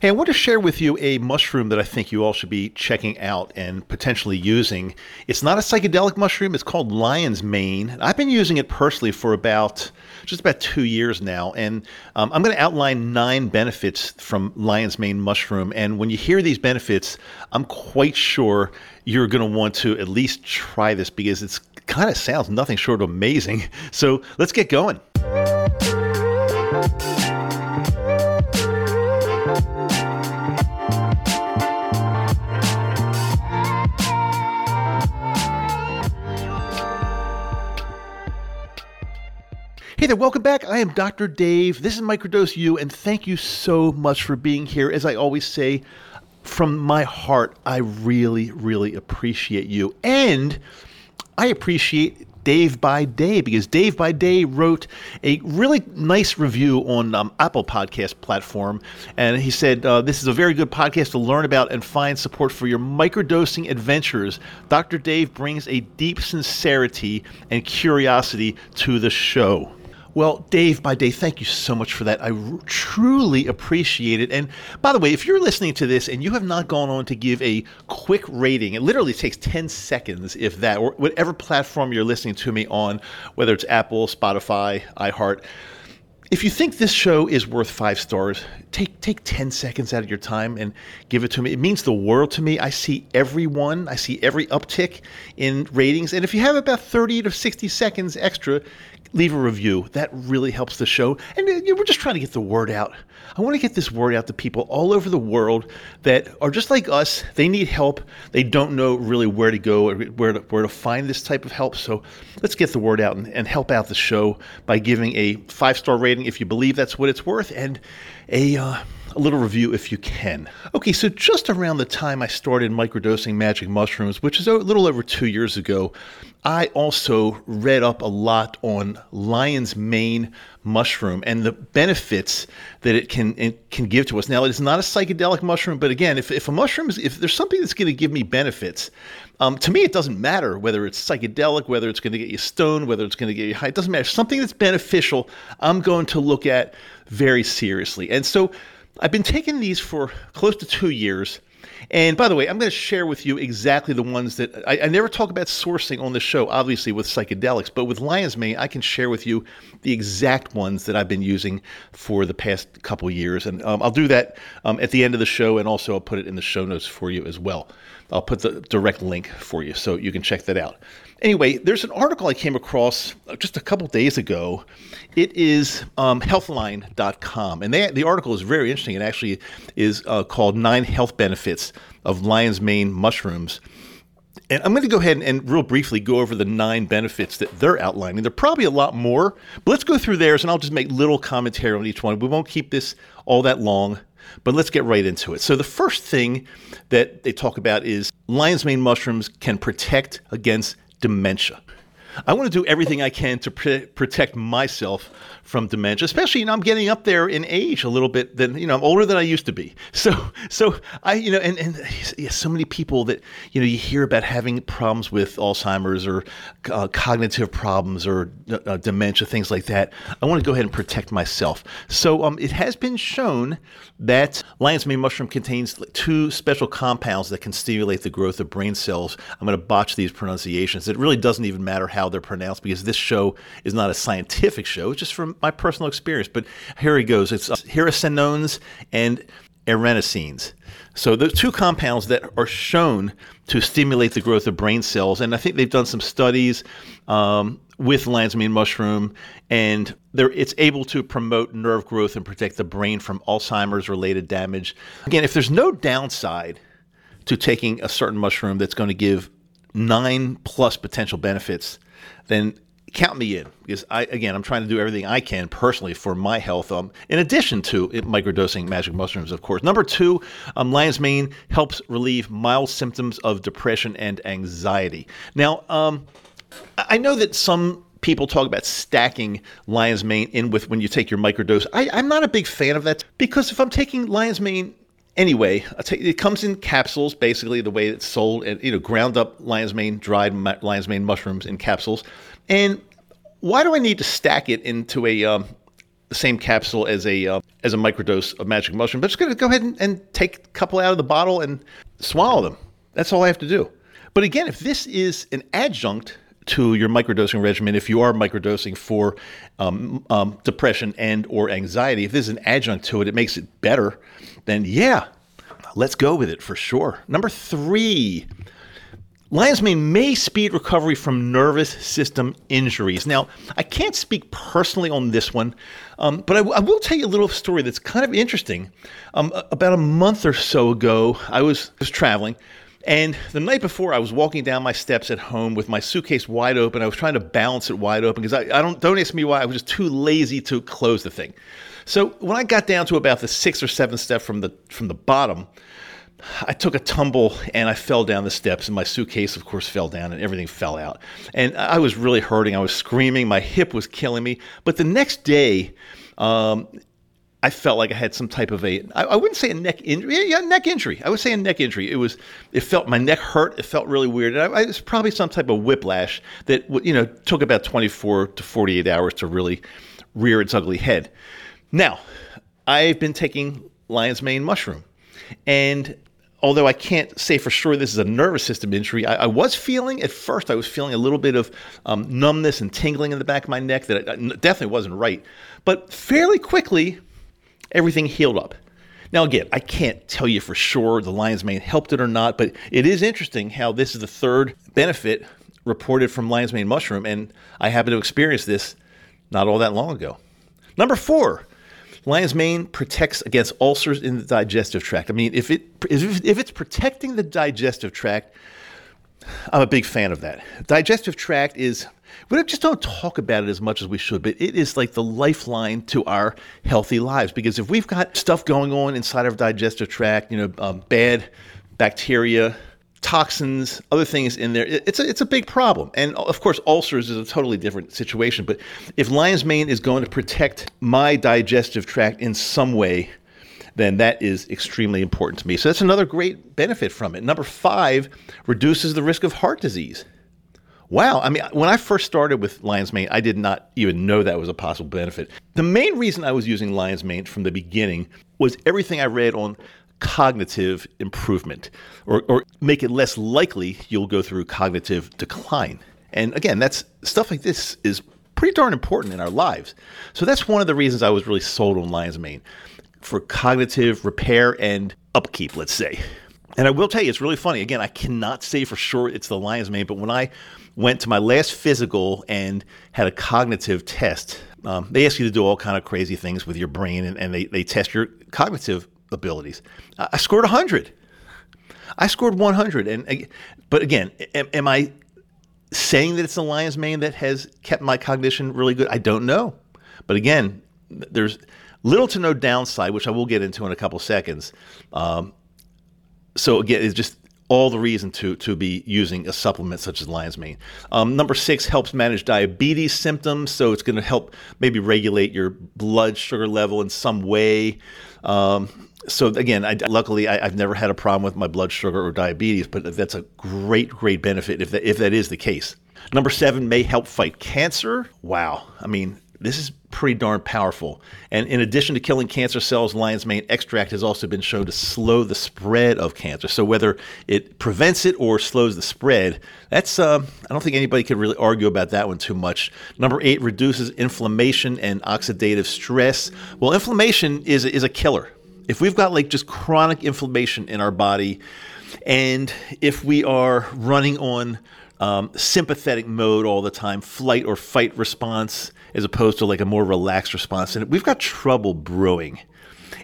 Hey, I want to share with you a mushroom that I think you all should be checking out and potentially using. It's not a psychedelic mushroom, it's called lion's mane. I've been using it personally for about just about two years now, and um, I'm going to outline nine benefits from lion's mane mushroom. And when you hear these benefits, I'm quite sure you're going to want to at least try this because it's kind of sounds nothing short of amazing. So let's get going. There, welcome back. I am Dr. Dave. This is Microdose U, and thank you so much for being here. As I always say, from my heart, I really, really appreciate you. And I appreciate Dave by Day because Dave by Day wrote a really nice review on um, Apple Podcast platform, and he said uh, this is a very good podcast to learn about and find support for your microdosing adventures. Dr. Dave brings a deep sincerity and curiosity to the show. Well, Dave by Day, thank you so much for that. I r- truly appreciate it. And by the way, if you're listening to this and you have not gone on to give a quick rating, it literally takes 10 seconds, if that, or whatever platform you're listening to me on, whether it's Apple, Spotify, iHeart. If you think this show is worth five stars, take take 10 seconds out of your time and give it to me. It means the world to me. I see everyone, I see every uptick in ratings. And if you have about 30 to 60 seconds extra, leave a review. That really helps the show. And uh, we're just trying to get the word out. I want to get this word out to people all over the world that are just like us. They need help. They don't know really where to go or where to, where to find this type of help. So let's get the word out and, and help out the show by giving a five star rating if you believe that's what it's worth and a. Uh, a little review if you can. Okay, so just around the time I started microdosing magic mushrooms, which is a little over two years ago, I also read up a lot on lion's mane mushroom and the benefits that it can it can give to us. Now, it is not a psychedelic mushroom, but again, if, if a mushroom is if there's something that's going to give me benefits, um, to me, it doesn't matter whether it's psychedelic, whether it's going to get you stoned, whether it's going to get you high. It doesn't matter. Something that's beneficial, I'm going to look at very seriously. And so I've been taking these for close to two years. And by the way, I'm going to share with you exactly the ones that I, I, never talk about sourcing on the show, obviously with psychedelics, but with Lion's Mane, I can share with you the exact ones that I've been using for the past couple years. And um, I'll do that um, at the end of the show, and also I'll put it in the show notes for you as well. I'll put the direct link for you so you can check that out. Anyway, there's an article I came across uh, just a couple days ago. It is um, healthline.com. And they, the article is very interesting. It actually is uh, called Nine Health Benefits of Lion's Mane Mushrooms. And I'm going to go ahead and, and, real briefly go over the nine benefits that they're outlining. There are probably a lot more, but let's go through theirs and I'll just make little commentary on each one. We won't keep this all that long, but let's get right into it. So, the first thing that they talk about is lion's mane mushrooms can protect against dementia. I want to do everything I can to pr- protect myself from dementia, especially, you know, I'm getting up there in age a little bit than, you know, I'm older than I used to be. So, so I, you know, and, and yeah, so many people that, you know, you hear about having problems with Alzheimer's or uh, cognitive problems or uh, dementia, things like that. I want to go ahead and protect myself. So, um, it has been shown that lion's mane mushroom contains two special compounds that can stimulate the growth of brain cells. I'm going to botch these pronunciations. It really doesn't even matter how they're pronounced because this show is not a scientific show. It's just from my personal experience. But here he goes. It's uh, hericenones and erinacines. So those two compounds that are shown to stimulate the growth of brain cells, and I think they've done some studies um, with lion's mane mushroom, and it's able to promote nerve growth and protect the brain from Alzheimer's related damage. Again, if there's no downside to taking a certain mushroom that's going to give nine plus potential benefits, then count me in because I again I'm trying to do everything I can personally for my health. Um, in addition to microdosing magic mushrooms, of course. Number two, um, lion's mane helps relieve mild symptoms of depression and anxiety. Now, um, I know that some people talk about stacking lion's mane in with when you take your microdose. I, I'm not a big fan of that because if I'm taking lion's mane anyway, it comes in capsules, basically the way it's sold, and you know, ground up lion's mane, dried lion's mane mushrooms in capsules. And why do I need to stack it into a um, the same capsule as a uh, as a microdose of magic mushroom, but I'm just going to go ahead and, and take a couple out of the bottle and swallow them. That's all I have to do. But again, if this is an adjunct to your microdosing regimen, if you are microdosing for um, um, depression and or anxiety, if this is an adjunct to it, it makes it better. Then yeah, let's go with it for sure. Number three, Lion's mane may speed recovery from nervous system injuries. Now, I can't speak personally on this one, um, but I, w- I will tell you a little story that's kind of interesting. Um, about a month or so ago, I was, was traveling, and the night before, I was walking down my steps at home with my suitcase wide open. I was trying to balance it wide open because I, I don't don't ask me why. I was just too lazy to close the thing. So when I got down to about the sixth or seventh step from the from the bottom, I took a tumble and I fell down the steps, and my suitcase, of course, fell down and everything fell out. And I was really hurting. I was screaming. My hip was killing me. But the next day, um, I felt like I had some type of a, I, I wouldn't say a neck injury. Yeah, neck injury. I would say a neck injury. It was, it felt, my neck hurt. It felt really weird. And I, it was probably some type of whiplash that, you know, took about 24 to 48 hours to really rear its ugly head. Now, I've been taking lion's mane mushroom. And although I can't say for sure this is a nervous system injury, I, I was feeling at first, I was feeling a little bit of um, numbness and tingling in the back of my neck that definitely wasn't right. But fairly quickly, everything healed up. Now, again, I can't tell you for sure the lion's mane helped it or not, but it is interesting how this is the third benefit reported from lion's mane mushroom, and I happened to experience this not all that long ago. Number four, Lion's mane protects against ulcers in the digestive tract. I mean, if it if, if it's protecting the digestive tract, I'm a big fan of that. Digestive tract is we just don't talk about it as much as we should, but it is like the lifeline to our healthy lives. Because if we've got stuff going on inside our digestive tract, you know, um, bad bacteria, toxins, other things in there. It's a, it's a big problem. And of course, ulcers is a totally different situation. But if lion's mane is going to protect my digestive tract in some way, then that is extremely important to me. So that's another great benefit from it. Number five, reduces the risk of heart disease. Wow. I mean, when I first started with lion's mane, I did not even know that was a possible benefit. The main reason I was using lion's mane from the beginning was everything I read on cognitive improvement or, or make it less likely you'll go through cognitive decline. And again, that's stuff like this is pretty darn important in our lives. So that's one of the reasons I was really sold on Lion's Mane for cognitive repair and upkeep, let's say. And I will tell you, it's really funny. Again, I cannot say for sure it's the lion's mane, but when I went to my last physical and had a cognitive test, um, they ask you to do all kind of crazy things with your brain, and, and they, they test your cognitive abilities. I scored 100. I scored 100. And but again, am, am, I saying that it's the lion's mane that has kept my cognition really good? I don't know. But again, there's little to no downside, which I will get into in a couple seconds. Um, so again, it's just all the reason to to be using a supplement such as lion's mane. Um, number six helps manage diabetes symptoms, so it's going to help maybe regulate your blood sugar level in some way. Um, so again, I, luckily I, have never had a problem with my blood sugar or diabetes, but that's a great, great benefit if that, if that is the case. Number seven may help fight cancer. Wow, I mean this is pretty darn powerful. And in addition to killing cancer cells, lion's mane extract has also been shown to slow the spread of cancer. So whether it prevents it or slows the spread, that's uh, I don't think anybody could really argue about that one too much. Number eight reduces inflammation and oxidative stress. Well, inflammation is is a killer if we've got like just chronic inflammation in our body, and if we are running on um, sympathetic mode all the time, flight or fight response, as opposed to like a more relaxed response, and we've got trouble brewing.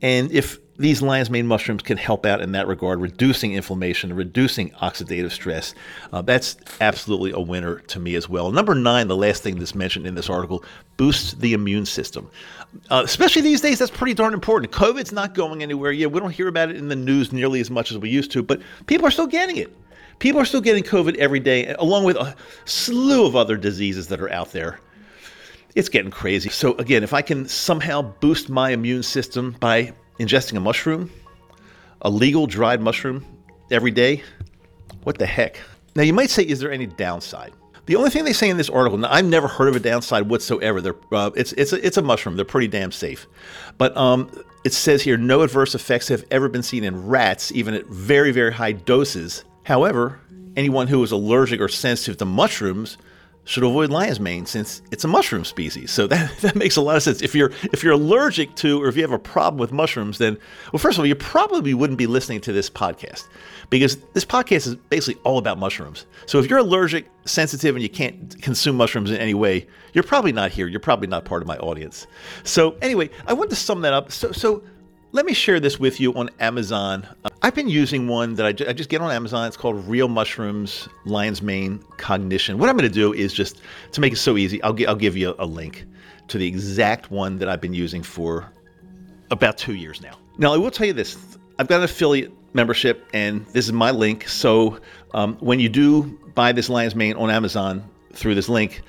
And if these lion's mane mushrooms can help out in that regard, reducing inflammation, reducing oxidative stress. Uh, that's absolutely a winner to me as well. Number nine, the last thing that's mentioned in this article, boosts the immune system. Uh, especially these days, that's pretty darn important. COVID's not going anywhere. Yeah, we don't hear about it in the news nearly as much as we used to, but people are still getting it. People are still getting COVID every day, along with a slew of other diseases that are out there it's getting crazy. So, again, if I can somehow boost my immune system by ingesting a mushroom, a legal dried mushroom every day, what the heck? Now, you might say, is there any downside? The only thing they say in this article, now I've never heard of a downside whatsoever. They're, uh, it's it's a, it's a mushroom. They're pretty damn safe, but um, it says here no adverse effects have ever been seen in rats, even at very very high doses. However, anyone who is allergic or sensitive to mushrooms should avoid lion's mane since it's a mushroom species. So that, that makes a lot of sense. If you're if you're allergic to or if you have a problem with mushrooms, then well, first of all, you probably wouldn't be listening to this podcast because this podcast is basically all about mushrooms. So if you're allergic, sensitive, and you can't consume mushrooms in any way, you're probably not here. You're probably not part of my audience. So anyway, I want to sum that up. So so let me share this with you on Amazon. Uh, I've been using one that I, ju- I, just get on Amazon. It's called Real Mushrooms Lion's Mane Cognition. What I'm going to do is just to make it so easy, I'll, gi- I'll give you a, a link to the exact one that I've been using for about two years now. Now, I will tell you this I've got an affiliate membership, and this is my link. So um, when you do buy this Lion's Mane on Amazon through this link,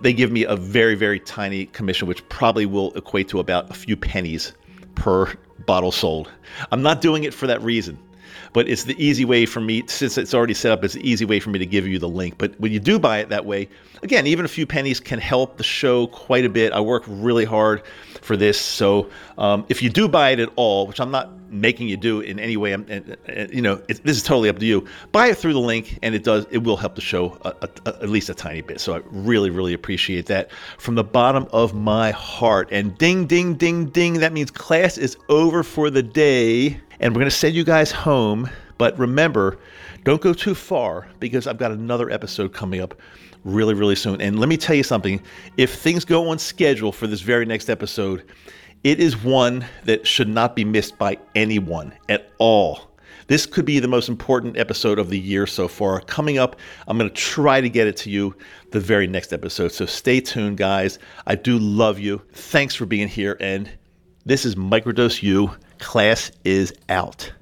they give me a very, very tiny commission, which probably will equate to about a few pennies per bottle sold. I'm not doing it for that reason, but it's the easy way for me, since it's already set up, it's the easy way for me to give you the link. But when you do buy it that way, again, even a few pennies can help the show quite a bit. I work really hard for this. So um, if you do buy it at all, which I'm not making you do in any way, I'm, and, and, you know, it, this is totally up to you. Buy it through the link, and it does, it will help the show a, a, a, at least a tiny bit. So I really, really appreciate that from the bottom of my heart. And ding, ding, ding, ding. That means class is over for the day, and we're going to send you guys home. But remember, don't go too far because I've got another episode coming up really, really soon. And let me tell you something if things go on schedule for this very next episode, it is one that should not be missed by anyone at all. This could be the most important episode of the year so far. Coming up, I'm going to try to get it to you the very next episode. So stay tuned, guys. I do love you. Thanks for being here. And this is Microdose U. Class is out.